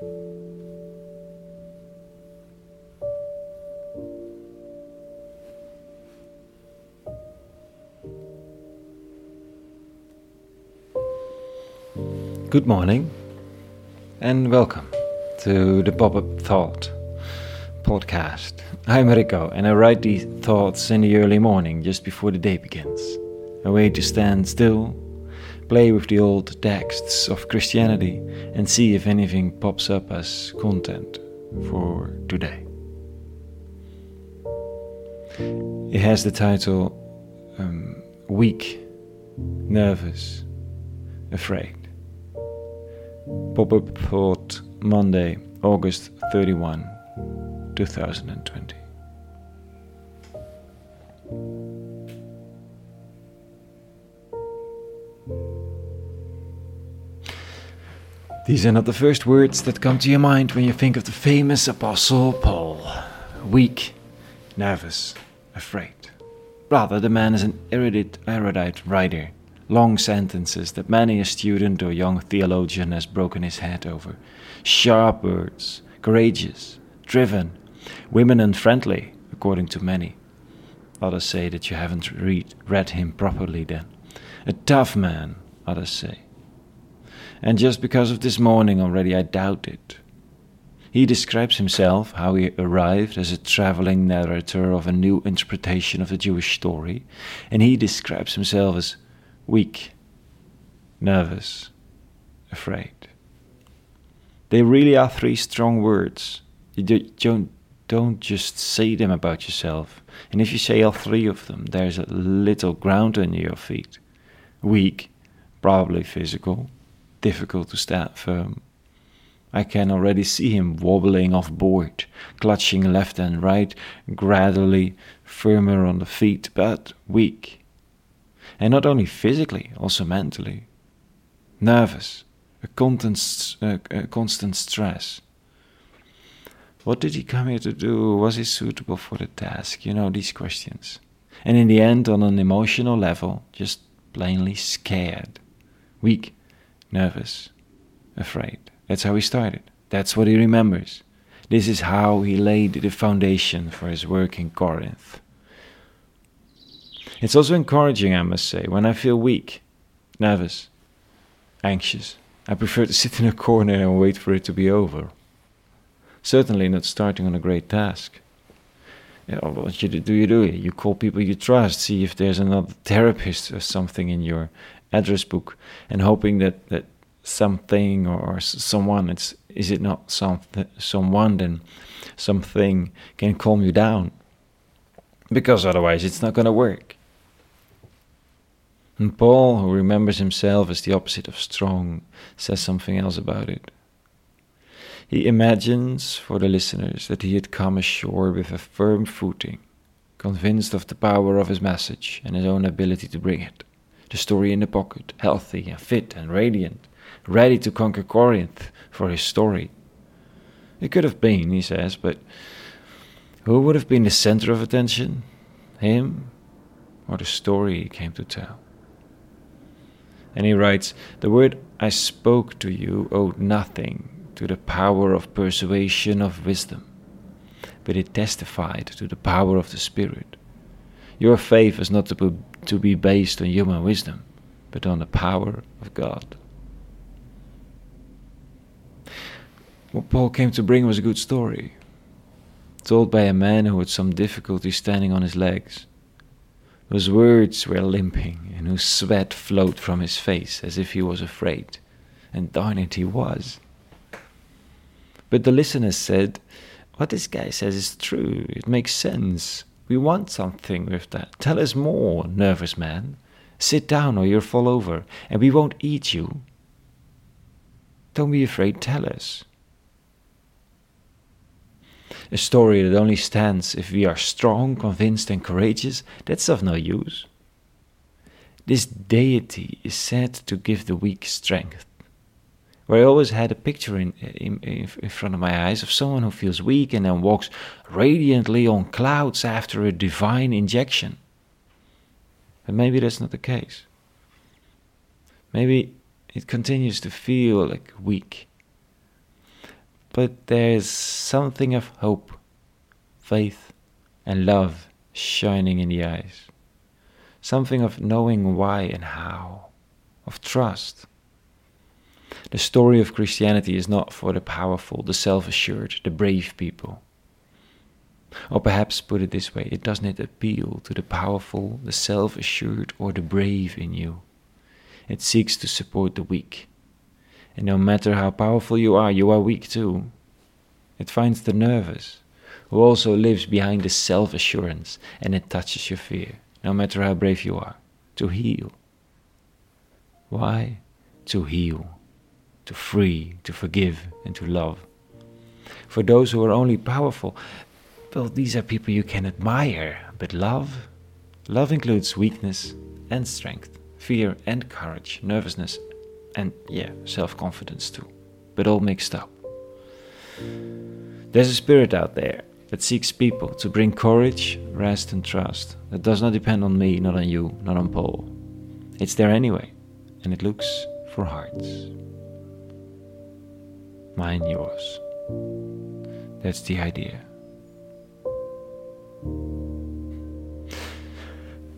Good morning and welcome to the Pop Up Thought podcast. I'm Rico and I write these thoughts in the early morning just before the day begins. A way to stand still, play with the old texts of Christianity, and see if anything pops up as content for today. It has the title um, Weak, Nervous, Afraid. Pop up thought Monday, August 31, 2020. These are not the first words that come to your mind when you think of the famous Apostle Paul. Weak, nervous, afraid. Rather, the man is an erudite, erudite writer long sentences that many a student or young theologian has broken his head over. Sharp words, courageous, driven, women and friendly, according to many. Others say that you haven't read, read him properly then. A tough man, others say. And just because of this morning already, I doubt it. He describes himself how he arrived as a traveling narrator of a new interpretation of the Jewish story, and he describes himself as weak, nervous, afraid. They really are three strong words. You don't, don't just say them about yourself. And if you say all three of them, there's a little ground under your feet. Weak, probably physical, difficult to stand firm. I can already see him wobbling off board, clutching left and right, gradually firmer on the feet, but weak and not only physically, also mentally. Nervous, a constant, uh, a constant stress. What did he come here to do? Was he suitable for the task? You know, these questions. And in the end, on an emotional level, just plainly scared, weak, nervous, afraid. That's how he started. That's what he remembers. This is how he laid the foundation for his work in Corinth. It's also encouraging, I must say, when I feel weak, nervous, anxious. I prefer to sit in a corner and wait for it to be over. Certainly not starting on a great task. You know, what you do, you do it. You call people you trust, see if there's another therapist or something in your address book, and hoping that, that something or someone, it's, is it not some, someone, then something can calm you down. Because otherwise it's not going to work. And Paul, who remembers himself as the opposite of strong, says something else about it. He imagines for the listeners that he had come ashore with a firm footing, convinced of the power of his message and his own ability to bring it. The story in the pocket, healthy and fit and radiant, ready to conquer Corinth for his story. It could have been, he says, but who would have been the center of attention? Him or the story he came to tell? And he writes, The word I spoke to you owed nothing to the power of persuasion of wisdom, but it testified to the power of the Spirit. Your faith is not to be, to be based on human wisdom, but on the power of God. What Paul came to bring was a good story, told by a man who had some difficulty standing on his legs whose words were limping and whose sweat flowed from his face as if he was afraid. And darn it, he was. But the listeners said, What this guy says is true. It makes sense. We want something with that. Tell us more, nervous man. Sit down or you'll fall over, and we won't eat you. Don't be afraid, tell us. A story that only stands if we are strong, convinced, and courageous, that's of no use. This deity is said to give the weak strength. Where I always had a picture in, in, in front of my eyes of someone who feels weak and then walks radiantly on clouds after a divine injection. But maybe that's not the case. Maybe it continues to feel like weak but there's something of hope, faith, and love shining in the eyes. Something of knowing why and how, of trust. The story of Christianity is not for the powerful, the self assured, the brave people. Or perhaps put it this way it does not appeal to the powerful, the self assured, or the brave in you. It seeks to support the weak. And no matter how powerful you are, you are weak too. It finds the nervous, who also lives behind the self assurance, and it touches your fear, no matter how brave you are, to heal. Why? To heal, to free, to forgive, and to love. For those who are only powerful, well, these are people you can admire, but love? Love includes weakness and strength, fear and courage, nervousness, and yeah, self confidence too, but all mixed up. There's a spirit out there that seeks people to bring courage, rest, and trust that does not depend on me, not on you, not on Paul. It's there anyway, and it looks for hearts mine yours. That's the idea.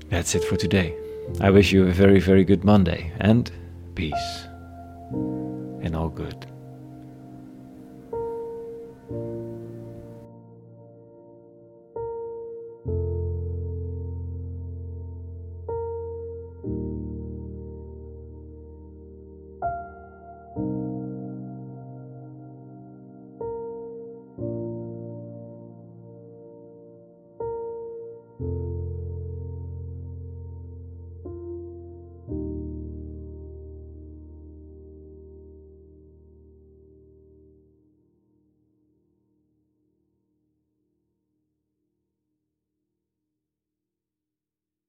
That's it for today. I wish you a very, very good Monday and peace and all good.